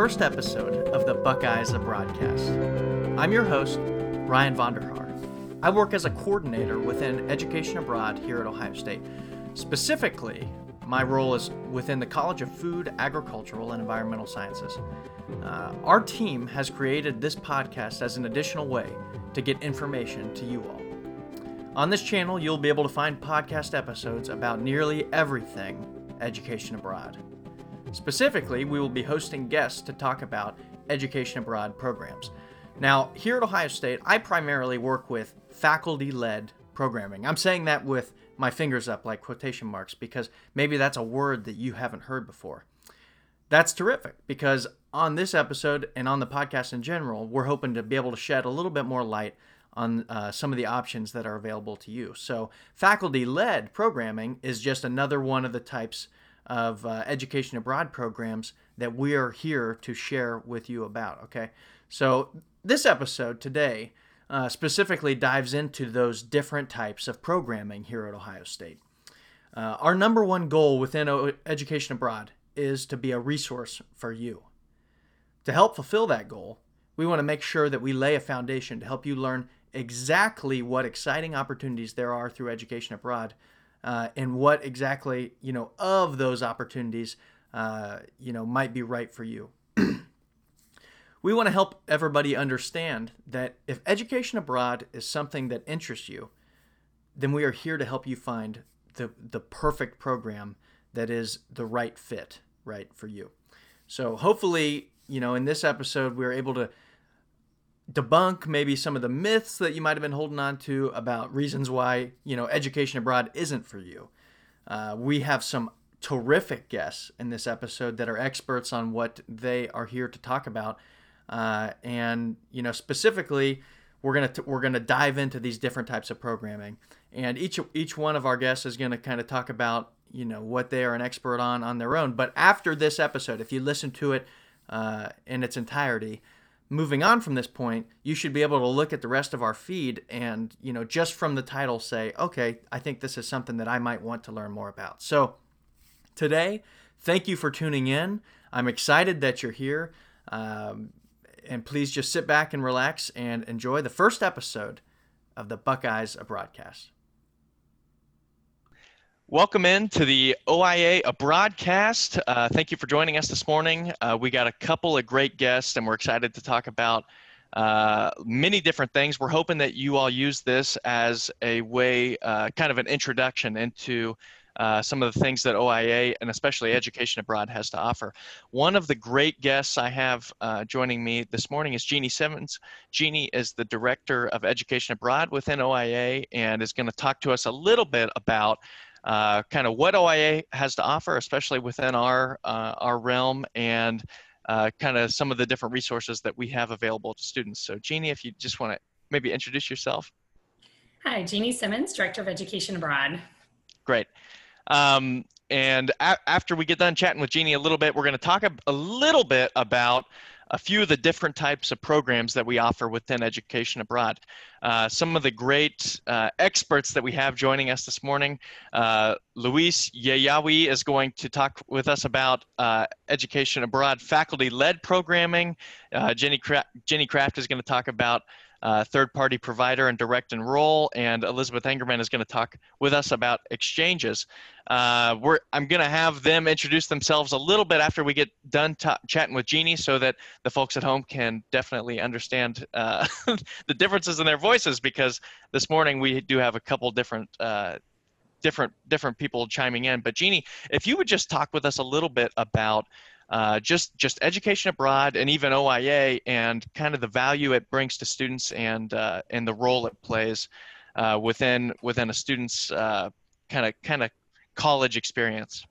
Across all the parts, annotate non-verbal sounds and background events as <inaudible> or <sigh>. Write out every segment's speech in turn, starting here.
First episode of the Buckeyes of Broadcast. I'm your host, Ryan Vonderhaar. I work as a coordinator within Education Abroad here at Ohio State. Specifically, my role is within the College of Food, Agricultural, and Environmental Sciences. Uh, our team has created this podcast as an additional way to get information to you all. On this channel, you'll be able to find podcast episodes about nearly everything education abroad. Specifically, we will be hosting guests to talk about education abroad programs. Now, here at Ohio State, I primarily work with faculty led programming. I'm saying that with my fingers up like quotation marks because maybe that's a word that you haven't heard before. That's terrific because on this episode and on the podcast in general, we're hoping to be able to shed a little bit more light on uh, some of the options that are available to you. So, faculty led programming is just another one of the types of uh, education abroad programs that we are here to share with you about. Okay, so this episode today uh, specifically dives into those different types of programming here at Ohio State. Uh, our number one goal within o- education abroad is to be a resource for you. To help fulfill that goal, we want to make sure that we lay a foundation to help you learn exactly what exciting opportunities there are through education abroad uh, and what exactly you know of those opportunities uh, you know might be right for you. <clears throat> We want to help everybody understand that if education abroad is something that interests you then we are here to help you find the the perfect program that is the right fit right for you. So hopefully you know in this episode we're able to debunk maybe some of the myths that you might have been holding on to about reasons why you know education abroad isn't for you. Uh, we have some terrific guests in this episode that are experts on what they are here to talk about, uh, and you know specifically we're gonna t- we're gonna dive into these different types of programming, and each each one of our guests is gonna kind of talk about you know what they are an expert on on their own. But after this episode, if you listen to it uh, in its entirety moving on from this point, you should be able to look at the rest of our feed and, you know, just from the title say, okay, I think this is something that I might want to learn more about. So today, thank you for tuning in. I'm excited that you're here. Um, and please just sit back and relax and enjoy the first episode of the Buckeyes a broadcast. Welcome in to the OIA a broadcast. Uh, thank you for joining us this morning. Uh, we got a couple of great guests, and we're excited to talk about uh, many different things. We're hoping that you all use this as a way, uh, kind of an introduction into uh, some of the things that OIA and especially Education Abroad has to offer. One of the great guests I have uh, joining me this morning is Jeannie Simmons. Jeannie is the Director of Education Abroad within OIA and is going to talk to us a little bit about uh, kind of what OIA has to offer, especially within our uh, our realm, and uh, kind of some of the different resources that we have available to students. So, Jeannie, if you just want to maybe introduce yourself. Hi, Jeannie Simmons, Director of Education Abroad. Great. Um, and a- after we get done chatting with Jeannie a little bit, we're going to talk a, a little bit about a few of the different types of programs that we offer within Education Abroad. Uh, some of the great uh, experts that we have joining us this morning, uh, Luis Yayawi is going to talk with us about uh, Education Abroad faculty-led programming. Uh, Jenny, Cra- Jenny Kraft is going to talk about uh, third party provider and direct enroll. And Elizabeth Engerman is going to talk with us about exchanges. Uh, I'm going to have them introduce themselves a little bit after we get done chatting with Jeannie so that the folks at home can definitely understand uh, <laughs> the differences in their voices because this morning we do have a couple different uh, different different people chiming in. But Jeannie, if you would just talk with us a little bit about uh, just just education abroad and even OIA and kind of the value it brings to students and uh, and the role it plays uh, within within a student's kind of kind of college experience.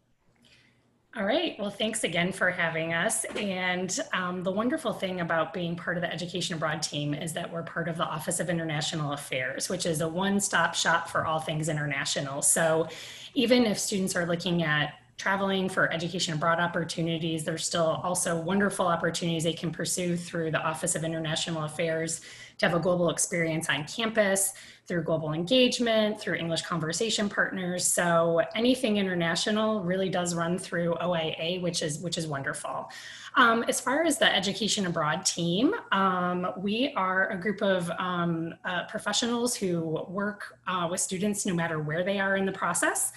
All right. Well, thanks again for having us. And um, the wonderful thing about being part of the Education Abroad team is that we're part of the Office of International Affairs, which is a one stop shop for all things international. So even if students are looking at traveling for education abroad opportunities, there's still also wonderful opportunities they can pursue through the Office of International Affairs to have a global experience on campus through global engagement, through English conversation partners. So anything international really does run through OIA, which is which is wonderful. Um, as far as the education abroad team, um, we are a group of um, uh, professionals who work uh, with students no matter where they are in the process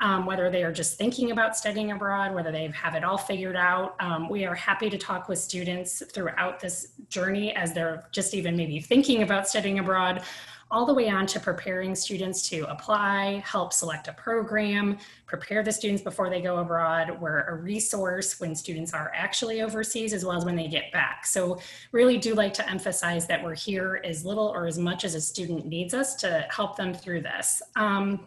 um, whether they are just thinking about studying abroad, whether they have it all figured out. Um, we are happy to talk with students throughout this journey as they're just even maybe thinking about studying abroad all the way on to preparing students to apply, help select a program, prepare the students before they go abroad. We're a resource when students are actually overseas as well as when they get back. So really do like to emphasize that we're here as little or as much as a student needs us to help them through this. Um,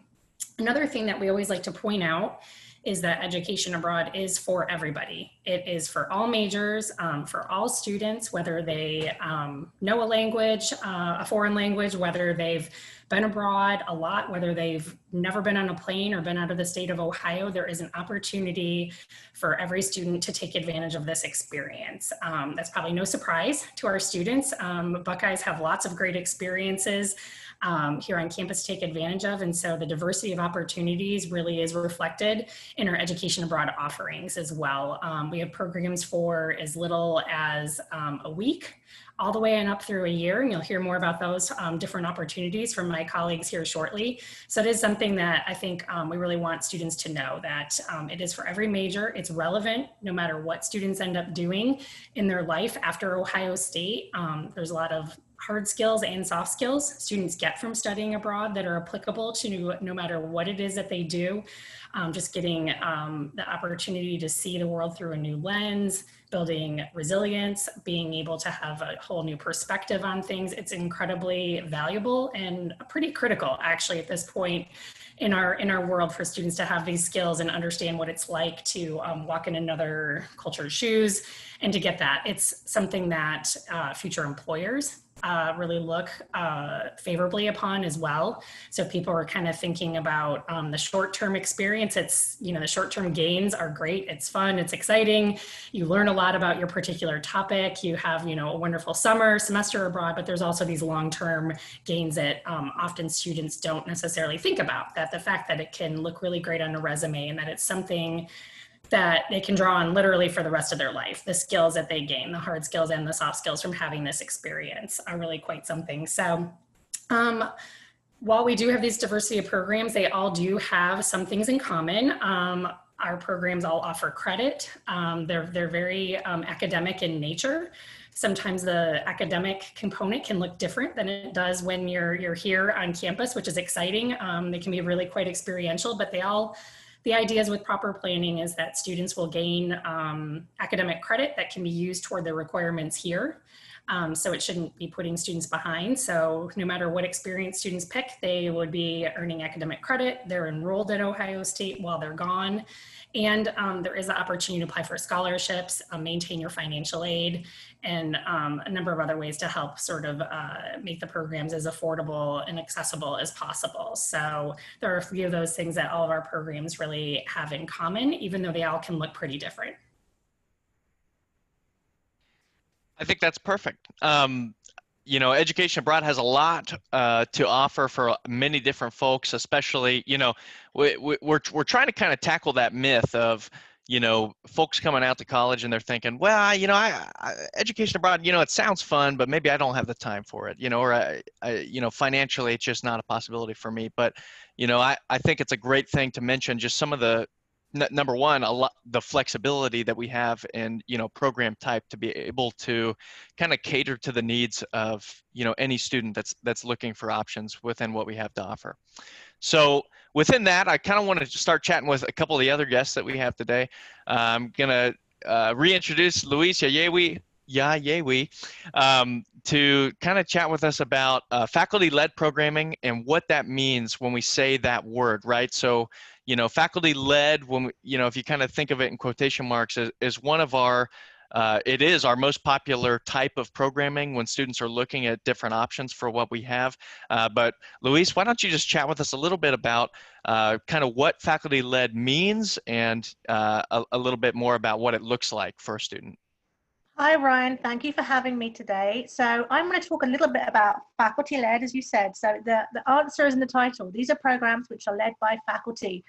Another thing that we always like to point out is that education abroad is for everybody. It is for all majors, um, for all students, whether they um, know a language, uh, a foreign language, whether they've been abroad a lot, whether they've never been on a plane or been out of the state of Ohio, there is an opportunity for every student to take advantage of this experience. Um, that's probably no surprise to our students. Um, Buckeyes have lots of great experiences um, here on campus take advantage of. And so the diversity of opportunities really is reflected in our education abroad offerings as well. Um, we have programs for as little as um, a week all the way and up through a year. And you'll hear more about those um, different opportunities from my colleagues here shortly. So it is something that I think um, we really want students to know that um, it is for every major. It's relevant no matter what students end up doing in their life after Ohio State. Um, there's a lot of hard skills and soft skills students get from studying abroad that are applicable to no matter what it is that they do. Um, just getting um, the opportunity to see the world through a new lens, building resilience, being able to have a whole new perspective on things. It's incredibly valuable and pretty critical actually at this point in our in our world for students to have these skills and understand what it's like to um, walk in another culture's shoes and to get that. It's something that uh, future employers uh, really look uh, favorably upon as well. So people are kind of thinking about um, the short-term experience, it's, you know, the short-term gains are great. It's fun, it's exciting. You learn a lot about your particular topic. You have, you know, a wonderful summer, semester abroad, but there's also these long-term gains that um, often students don't necessarily think about. That the fact that it can look really great on a resume and that it's something that they can draw on literally for the rest of their life. The skills that they gain, the hard skills and the soft skills from having this experience are really quite something. So, um, while we do have these diversity of programs, they all do have some things in common. Um, our programs all offer credit. Um, they're, they're very um, academic in nature. Sometimes the academic component can look different than it does when you're, you're here on campus, which is exciting. Um, they can be really quite experiential, but they all the ideas with proper planning is that students will gain um, academic credit that can be used toward their requirements here. Um, so it shouldn't be putting students behind. So no matter what experience students pick, they would be earning academic credit. They're enrolled at Ohio State while they're gone. And um, there is the opportunity to apply for scholarships, uh, maintain your financial aid, and um, a number of other ways to help sort of uh, make the programs as affordable and accessible as possible. So there are a few of those things that all of our programs really have in common, even though they all can look pretty different. I think that's perfect. Um, you know, education abroad has a lot uh, to offer for many different folks, especially, you know, we, we, we're, we're trying to kind of tackle that myth of, you know, folks coming out to college and they're thinking, well, you know, I, I, education abroad, you know, it sounds fun, but maybe I don't have the time for it, you know, or I, I, you know, financially, it's just not a possibility for me. But, you know, I, I think it's a great thing to mention just some of the n- number one a lot the flexibility that we have in you know program type to be able to kind of cater to the needs of you know any student that's that's looking for options within what we have to offer so within that i kind of want to start chatting with a couple of the other guests that we have today i'm going to uh, reintroduce luis yayewi Yayewi, um, to kind of chat with us about uh, faculty-led programming and what that means when we say that word, right? So you know, faculty led, when we, you know, if you kind of think of it in quotation marks, is, is one of our uh, it is our most popular type of programming when students are looking at different options for what we have. Uh, but Luis, why don't you just chat with us a little bit about uh, kind of what faculty-led means and uh, a, a little bit more about what it looks like for a student. Hi, Ryan. Thank you for having me today. So I'm going to talk a little bit about faculty-led, as you said. So the, the answer is in the title. These are programs which are led by faculty.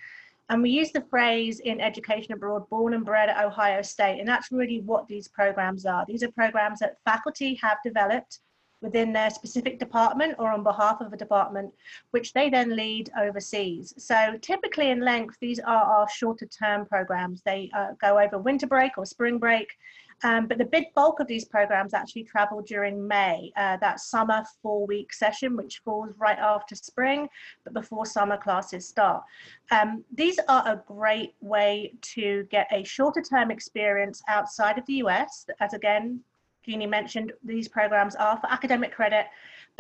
And we use the phrase in education abroad, born and bred at Ohio State. And that's really what these programs are. These are programs that faculty have developed within their specific department or on behalf of a department, which they then lead overseas. So typically in length, these are our shorter term programs. They uh, go over winter break or spring break, um, but the big bulk of these programs actually travel during May, uh, that summer four week session, which falls right after spring, but before summer classes start. Um, these are a great way to get a shorter term experience outside of the US. As again, Jeannie mentioned, these programs are for academic credit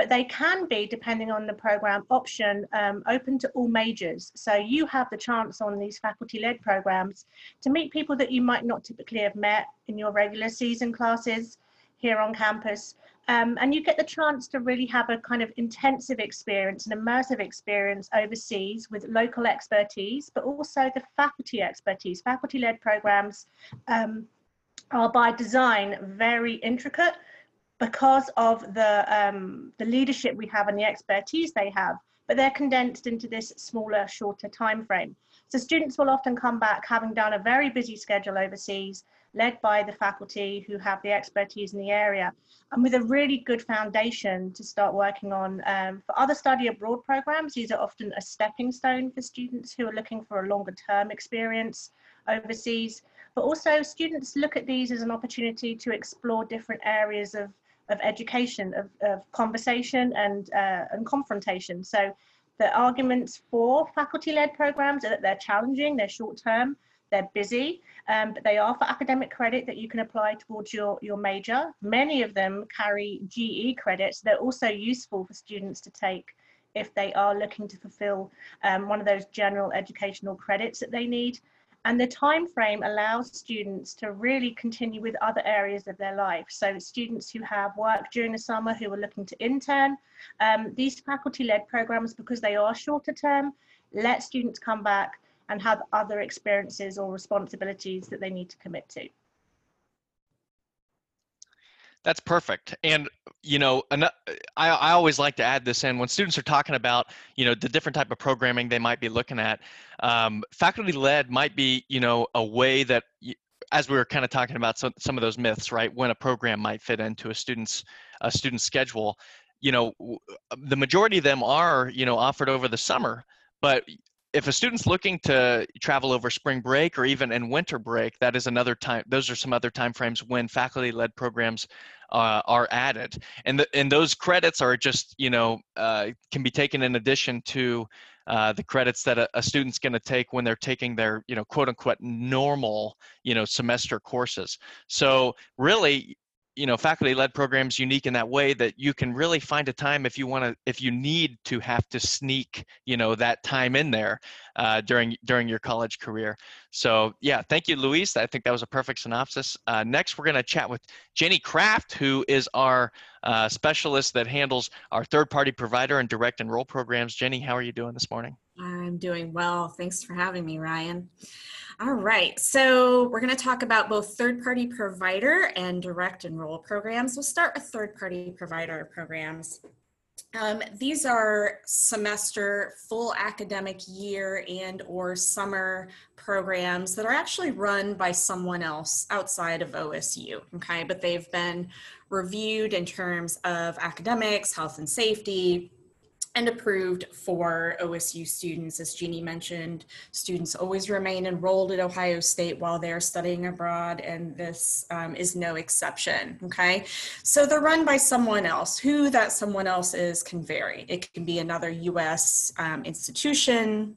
but they can be, depending on the program option, um, open to all majors. So you have the chance on these faculty-led programs to meet people that you might not typically have met in your regular season classes here on campus. Um, and you get the chance to really have a kind of intensive experience, an immersive experience overseas with local expertise, but also the faculty expertise. Faculty-led programs um, are by design very intricate because of the, um, the leadership we have and the expertise they have, but they're condensed into this smaller, shorter time frame. So students will often come back having done a very busy schedule overseas, led by the faculty who have the expertise in the area, and with a really good foundation to start working on. Um, for other study abroad programs, these are often a stepping stone for students who are looking for a longer term experience overseas. But also students look at these as an opportunity to explore different areas of of education, of, of conversation and, uh, and confrontation. So the arguments for faculty-led programs are that they're challenging, they're short-term, they're busy, um, but they are for academic credit that you can apply towards your, your major. Many of them carry GE credits. They're also useful for students to take if they are looking to fulfill um, one of those general educational credits that they need. And the time frame allows students to really continue with other areas of their life. So students who have work during the summer who are looking to intern, um, these faculty-led programs, because they are shorter term, let students come back and have other experiences or responsibilities that they need to commit to. That's perfect. And you know, I, I always like to add this in when students are talking about you know the different type of programming they might be looking at. Um, faculty led might be you know a way that as we were kind of talking about some some of those myths, right? When a program might fit into a student's a student's schedule. You know, the majority of them are you know offered over the summer, but if a student's looking to travel over spring break or even in winter break, that is another time. Those are some other time frames when faculty-led programs uh, are added, and the, and those credits are just you know uh, can be taken in addition to uh, the credits that a, a student's going to take when they're taking their you know quote unquote normal you know semester courses. So really, you know faculty led programs unique in that way that you can really find a time if you want to if you need to have to sneak you know that time in there uh, during during your college career. So yeah thank you luis. I think that was a perfect synopsis. Uh, next we're going to chat with jenny kraft who is our uh, specialist that handles our third party provider and direct enroll programs. Jenny how are you doing this morning? I'm doing well. Thanks for having me ryan all right, so we're going to talk about both third-party provider and direct enroll programs. We'll start with third-party provider programs. Um, these are semester, full academic year and or summer programs that are actually run by someone else outside of OSU, okay? But they've been reviewed in terms of academics, health and safety, and approved for OSU students. As Jeannie mentioned, students always remain enrolled at Ohio State while they're studying abroad, and this um, is no exception, okay? So they're run by someone else. Who that someone else is can vary. It can be another US um, institution,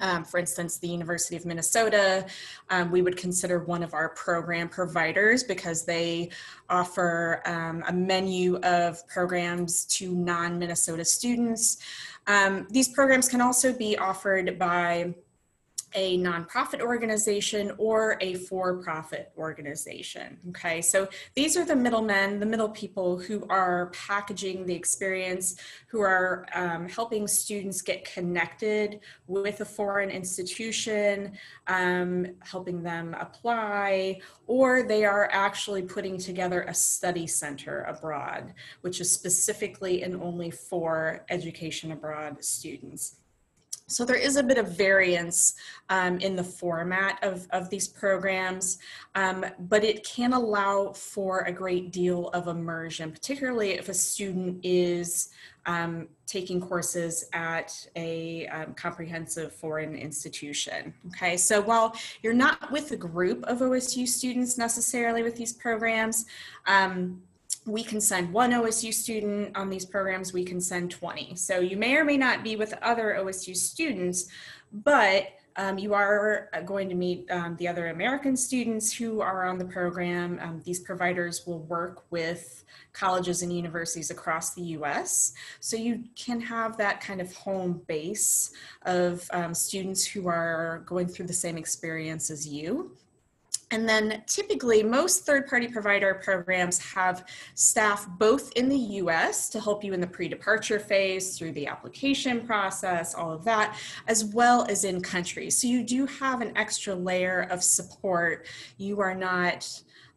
um, for instance, the University of Minnesota, um, we would consider one of our program providers because they offer um, a menu of programs to non-Minnesota students. Um, these programs can also be offered by a nonprofit organization or a for-profit organization. Okay, so these are the middlemen, the middle people who are packaging the experience, who are um, helping students get connected with a foreign institution, um, helping them apply, or they are actually putting together a study center abroad, which is specifically and only for education abroad students. So there is a bit of variance um, in the format of, of these programs, um, but it can allow for a great deal of immersion, particularly if a student is um, taking courses at a um, comprehensive foreign institution. Okay, so while you're not with a group of OSU students necessarily with these programs, um, we can send one OSU student on these programs, we can send 20. So you may or may not be with other OSU students, but um, you are going to meet um, the other American students who are on the program. Um, these providers will work with colleges and universities across the US. So you can have that kind of home base of um, students who are going through the same experience as you. And then typically most third-party provider programs have staff both in the US to help you in the pre-departure phase through the application process, all of that, as well as in country. So you do have an extra layer of support. You are not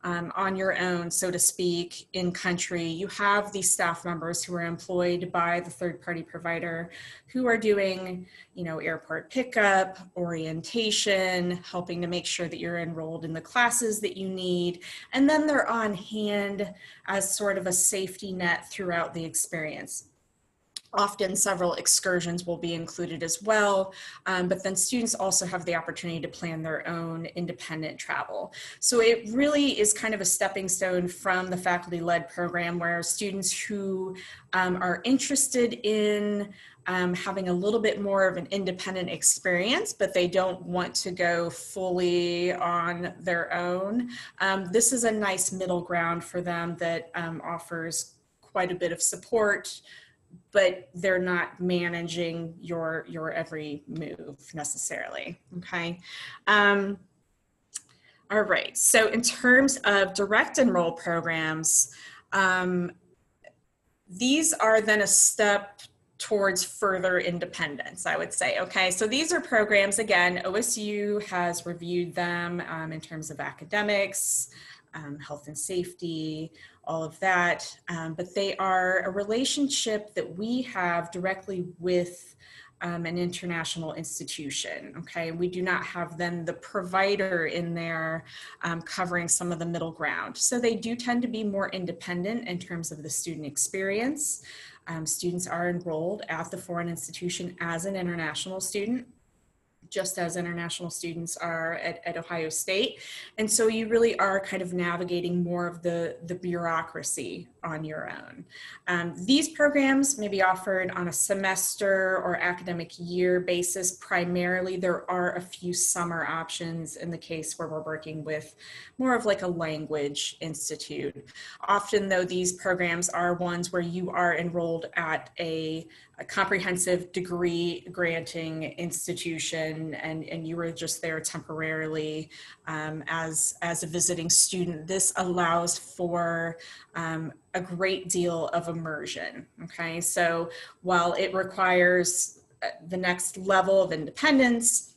um, on your own, so to speak, in country. You have these staff members who are employed by the third party provider who are doing, you know, airport pickup, orientation, helping to make sure that you're enrolled in the classes that you need. And then they're on hand as sort of a safety net throughout the experience. Often several excursions will be included as well, um, but then students also have the opportunity to plan their own independent travel. So it really is kind of a stepping stone from the faculty led program where students who um, are interested in um, having a little bit more of an independent experience, but they don't want to go fully on their own. Um, this is a nice middle ground for them that um, offers quite a bit of support but they're not managing your your every move necessarily okay? Um, all right so in terms of direct enroll programs um, these are then a step towards further independence i would say okay? So these are programs again osu has reviewed them um, in terms of academics um, health and safety all of that. Um, but they are a relationship that we have directly with um, an international institution. Okay, we do not have then the provider in there um, covering some of the middle ground. So they do tend to be more independent in terms of the student experience. Um, students are enrolled at the foreign institution as an international student just as international students are at, at Ohio State. And so you really are kind of navigating more of the, the bureaucracy on your own. Um, these programs may be offered on a semester or academic year basis. Primarily, there are a few summer options in the case where we're working with more of like a language institute. Often, though, these programs are ones where you are enrolled at a a comprehensive degree granting institution and, and you were just there temporarily um, as, as a visiting student, this allows for um, a great deal of immersion. Okay, so while it requires uh, the next level of independence,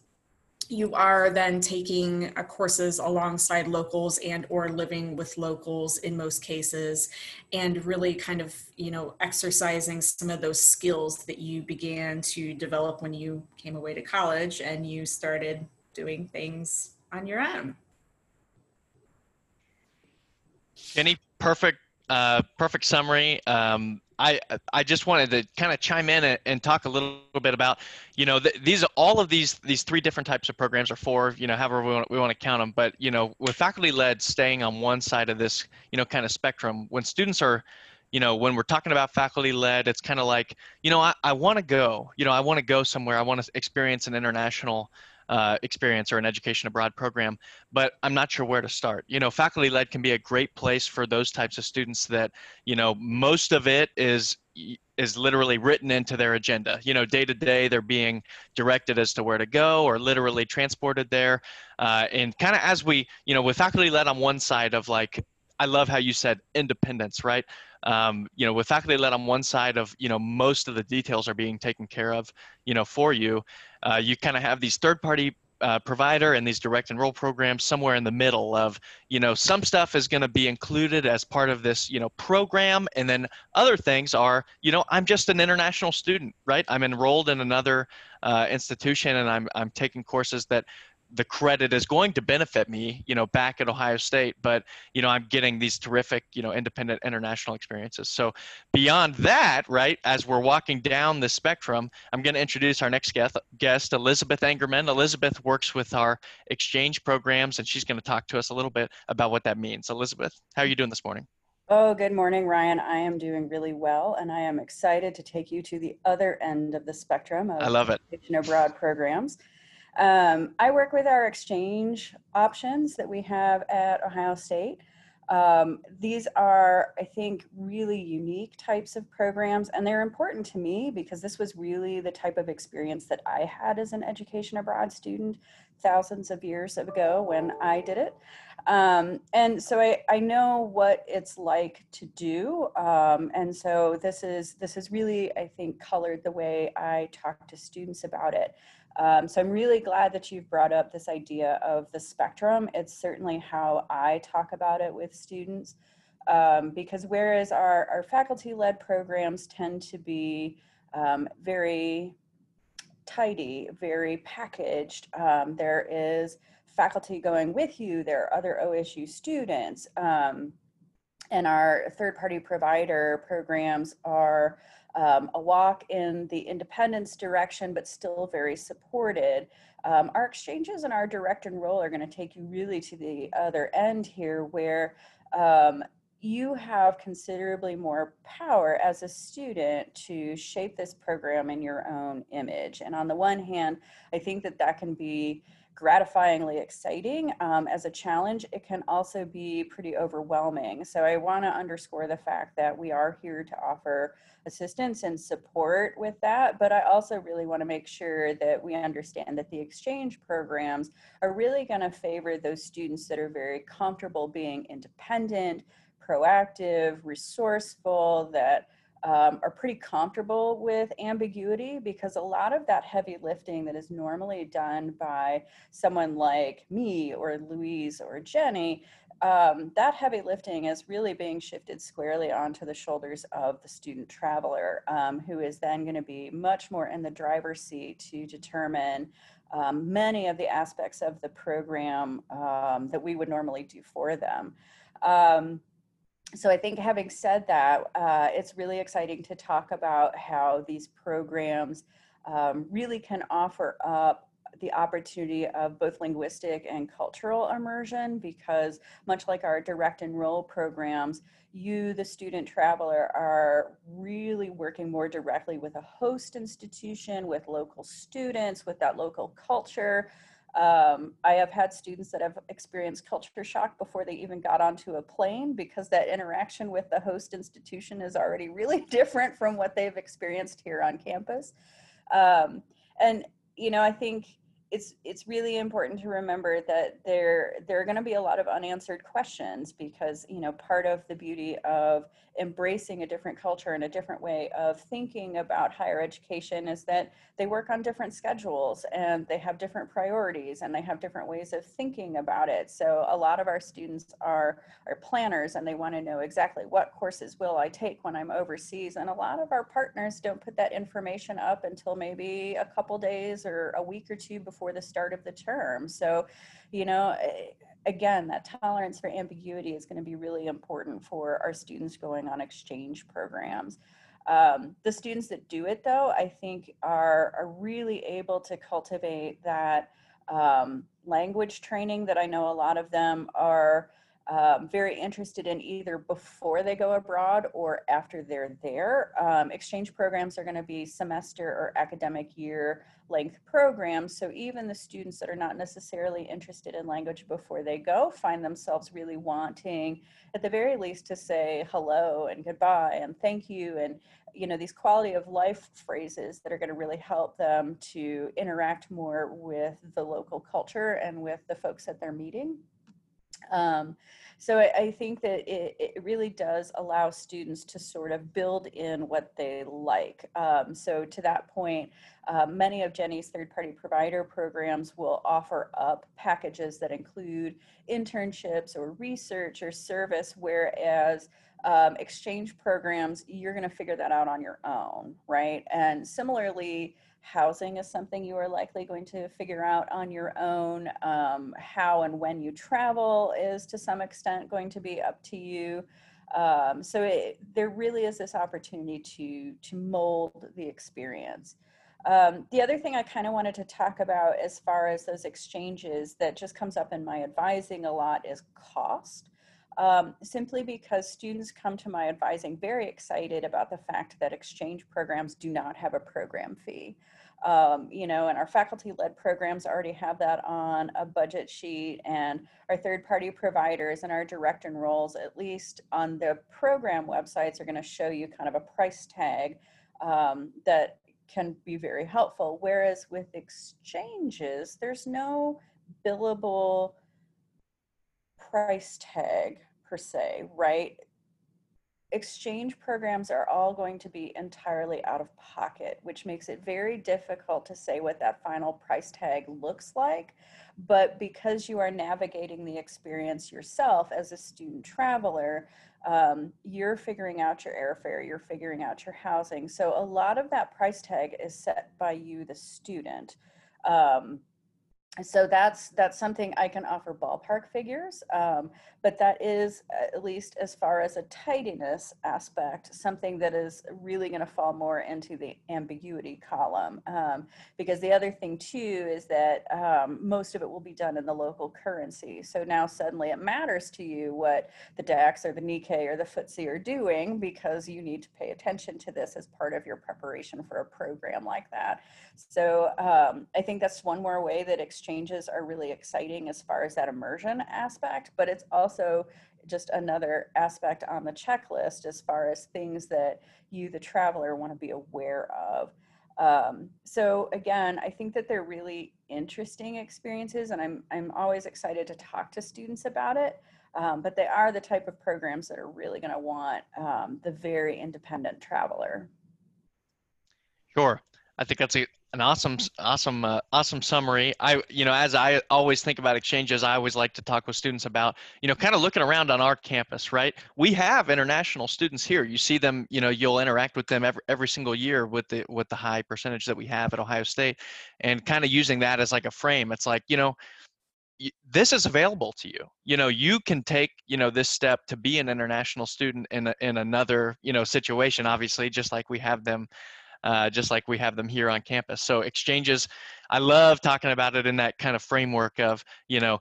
you are then taking uh, courses alongside locals and or living with locals in most cases and really kind of you know exercising some of those skills that you began to develop when you came away to college and you started doing things on your own. Any perfect uh, perfect summary um, I I just wanted to kind of chime in and, and, talk a little bit about, you know, th- these all of these these three different types of programs or four, you know, however we want, we want to count them. But you know, with faculty led, staying on one side of this, you know, kind of spectrum. When students are, you know, when we're talking about faculty led, it's kind of like, you know, I, I want to go, you know, I want to go somewhere. I want to experience an international uh, experience or an education abroad program, but I'm not sure where to start. You know, faculty led can be a great place for those types of students that, you know, most of it is is literally written into their agenda. You know, day to day, they're being directed as to where to go or literally transported there. Uh, and kind of as we, you know, with faculty led on one side of like, I love how you said independence, right? Um, you know, with faculty led on one side of, you know, most of the details are being taken care of, you know, for you. Uh, you kind of have these third party uh, provider and these direct enroll programs somewhere in the middle of you know some stuff is going to be included as part of this you know program and then other things are you know i'm just an international student right? I'm enrolled in another uh, institution and i'm i'm taking courses that the credit is going to benefit me, you know, back at Ohio State, but you know, I'm getting these terrific, you know, independent international experiences. So beyond that, right, as we're walking down the spectrum, I'm going to introduce our next guest, guest, Elizabeth Engerman. Elizabeth works with our exchange programs, and she's going to talk to us a little bit about what that means. Elizabeth, how are you doing this morning? Oh, good morning, Ryan. I am doing really well, and I am excited to take you to the other end of the spectrum of I love it. abroad programs. Um, I work with our exchange options that we have at Ohio State. Um, these are, I think, really unique types of programs, and they're important to me because this was really the type of experience that I had as an education abroad student thousands of years ago when I did it. Um, and so I, I know what it's like to do. Um, and so this is this is really, I think, colored the way I talk to students about it. Um, so I'm really glad that you've brought up this idea of the spectrum. It's certainly how I talk about it with students. Um, because whereas our, our faculty-led programs tend to be um, very tidy, very packaged, um, there is faculty going with you, there are other OSU students, um, and our third-party provider programs are um, a walk in the independence direction, but still very supported. Um, our exchanges and our direct enroll are going to take you really to the other end here, where um, you have considerably more power as a student to shape this program in your own image. And on the one hand, I think that that can be gratifyingly exciting um, as a challenge, it can also be pretty overwhelming. So I want to underscore the fact that we are here to offer assistance and support with that, but I also really want to make sure that we understand that the exchange programs are really going to favor those students that are very comfortable being independent, proactive, resourceful, that um, are pretty comfortable with ambiguity because a lot of that heavy lifting that is normally done by someone like me or Luis or Jenny, um, that heavy lifting is really being shifted squarely onto the shoulders of the student traveler, um, who is then going to be much more in the driver's seat to determine um, many of the aspects of the program um, that we would normally do for them. So I think having said that, uh, it's really exciting to talk about how these programs um, really can offer up the opportunity of both linguistic and cultural immersion because much like our direct enroll programs, you, the student traveler, are really working more directly with a host institution, with local students, with that local culture, um, I have had students that have experienced culture shock before they even got onto a plane because that interaction with the host institution is already <laughs> really different from what they've experienced here on campus. Um, and, you know, I think it's it's really important to remember that there there are going to be a lot of unanswered questions because you know part of the beauty of embracing a different culture and a different way of thinking about higher education is that they work on different schedules and they have different priorities and they have different ways of thinking about it. So a lot of our students are are planners and they want to know exactly what courses will I take when I'm overseas. And a lot of our partners don't put that information up until maybe a couple days or a week or two before before the start of the term. So, you know, again, that tolerance for ambiguity is going to be really important for our students going on exchange programs. Um, the students that do it, though, I think are, are really able to cultivate that um, language training that I know a lot of them are um, very interested in either before they go abroad or after they're there. Um, exchange programs are going to be semester or academic year length programs. So even the students that are not necessarily interested in language before they go find themselves really wanting, at the very least, to say hello and goodbye and thank you and you know these quality of life phrases that are going to really help them to interact more with the local culture and with the folks that they're meeting. Um, so I, I, think that it, it, really does allow students to sort of build in what they like. Um, so to that point, uh, many of Jenny's third-party provider programs will offer up packages that include internships or research or service, whereas um, exchange programs, you're going to figure that out on your own, right? And similarly, Housing is something you are likely going to figure out on your own. Um, how and when you travel is to some extent going to be up to you. Um, so it, there really is this opportunity to, to mold the experience. Um, the other thing I kind of wanted to talk about as far as those exchanges that just comes up in my advising a lot is cost. Um, simply because students come to my advising very excited about the fact that exchange programs do not have a program fee. Um, you know, and our faculty-led programs already have that on a budget sheet and our third-party providers and our direct enrolls, at least on the program websites, are gonna show you kind of a price tag um, that can be very helpful. Whereas with exchanges, there's no billable price tag per se, right? exchange programs are all going to be entirely out of pocket, which makes it very difficult to say what that final price tag looks like. But because you are navigating the experience yourself as a student traveler, um, you're figuring out your airfare, you're figuring out your housing. So a lot of that price tag is set by you, the student. Um, so that's that's something I can offer ballpark figures, um, but that is at least as far as a tidiness aspect, something that is really going to fall more into the ambiguity column. Um, because the other thing too is that um, most of it will be done in the local currency. So now suddenly it matters to you what the DAX or the Nikkei or the FTSE are doing because you need to pay attention to this as part of your preparation for a program like that. So um, I think that's one more way that exchanges are really exciting as far as that immersion aspect, but it's also just another aspect on the checklist as far as things that you, the traveler, want to be aware of. Um, so again, I think that they're really interesting experiences, and I'm I'm always excited to talk to students about it. Um, but they are the type of programs that are really going to want um, the very independent traveler. Sure. I think that's a, an awesome awesome uh, awesome summary. I you know as i always think about exchanges i always like to talk with students about you know kind of looking around on our campus right? We have international students here. You see them you know you'll interact with them every, every single year with the with the high percentage that we have at ohio state and kind of using that as like a frame. It's like you know this is available to you. You know you can take you know this step to be an international student in a, in another you know situation obviously just like we have them uh, just like we have them here on campus. So exchanges, I love talking about it in that kind of framework of, you know,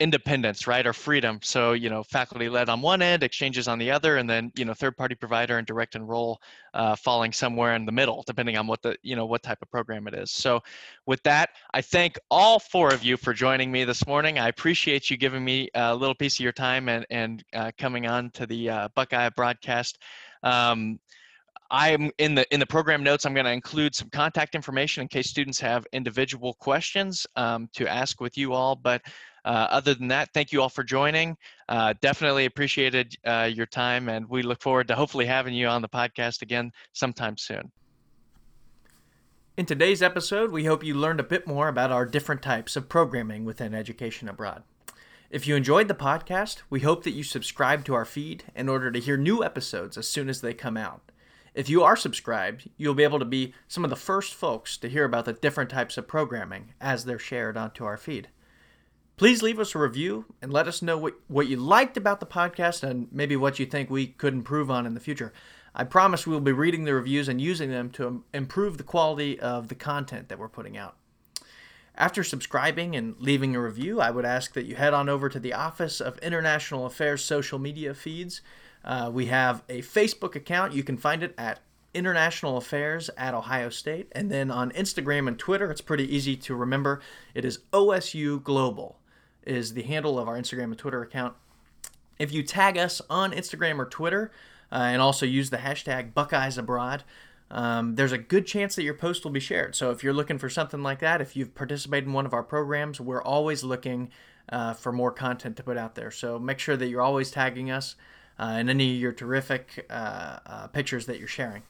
independence, right, or freedom. So, you know, faculty led on one end, exchanges on the other, and then, you know, third party provider and direct enroll uh, falling somewhere in the middle, depending on what the, you know, what type of program it is. So with that, I thank all four of you for joining me this morning. I appreciate you giving me a little piece of your time and, and uh, coming on to the uh, Buckeye broadcast. Um, I'm in the in the program notes. I'm going to include some contact information in case students have individual questions um, to ask with you all. But uh, other than that, thank you all for joining. Uh, definitely appreciated uh, your time, and we look forward to hopefully having you on the podcast again sometime soon. In today's episode, we hope you learned a bit more about our different types of programming within Education Abroad. If you enjoyed the podcast, we hope that you subscribe to our feed in order to hear new episodes as soon as they come out. If you are subscribed, you'll be able to be some of the first folks to hear about the different types of programming as they're shared onto our feed. Please leave us a review and let us know what, what you liked about the podcast and maybe what you think we could improve on in the future. I promise we will be reading the reviews and using them to improve the quality of the content that we're putting out. After subscribing and leaving a review, I would ask that you head on over to the Office of International Affairs social media feeds. Uh, we have a Facebook account. You can find it at International Affairs at Ohio State. And then on Instagram and Twitter, it's pretty easy to remember. It is OSU Global is the handle of our Instagram and Twitter account. If you tag us on Instagram or Twitter, uh, and also use the hashtag Buckeyes Abroad, um, there's a good chance that your post will be shared. So if you're looking for something like that, if you've participated in one of our programs, we're always looking uh, for more content to put out there. So make sure that you're always tagging us uh, in any of your terrific uh, uh pictures that you're sharing.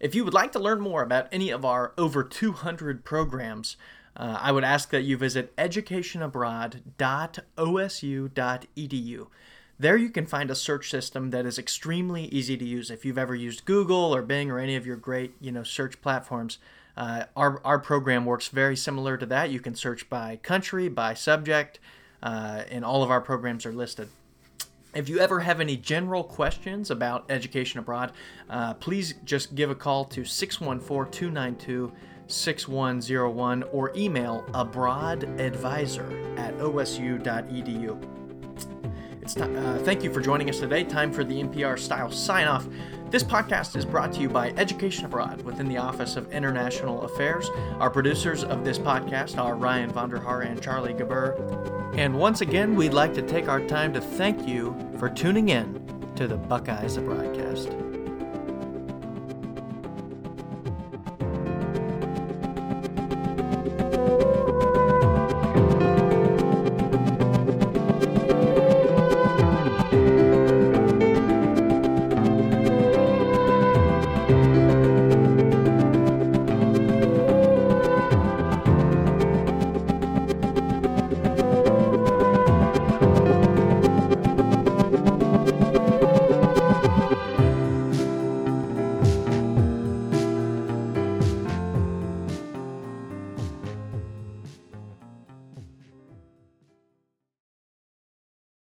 If you would like to learn more about any of our over 200 programs, uh, I would ask that you visit educationabroad.osu.edu. There you can find a search system that is extremely easy to use. If you've ever used Google or Bing or any of your great, you know, search platforms, uh, our, our program works very similar to that. You can search by country, by subject, uh, and all of our programs are listed. If you ever have any general questions about education abroad, uh, please just give a call to 614 292 6101 or email abroadadvisor at osu.edu. It's time, uh, thank you for joining us today. Time for the NPR style sign off. This podcast is brought to you by Education Abroad within the Office of International Affairs. Our producers of this podcast are Ryan Vonderhaar and Charlie Gaber. And once again, we'd like to take our time to thank you for tuning in to the Buckeyes Broadcast.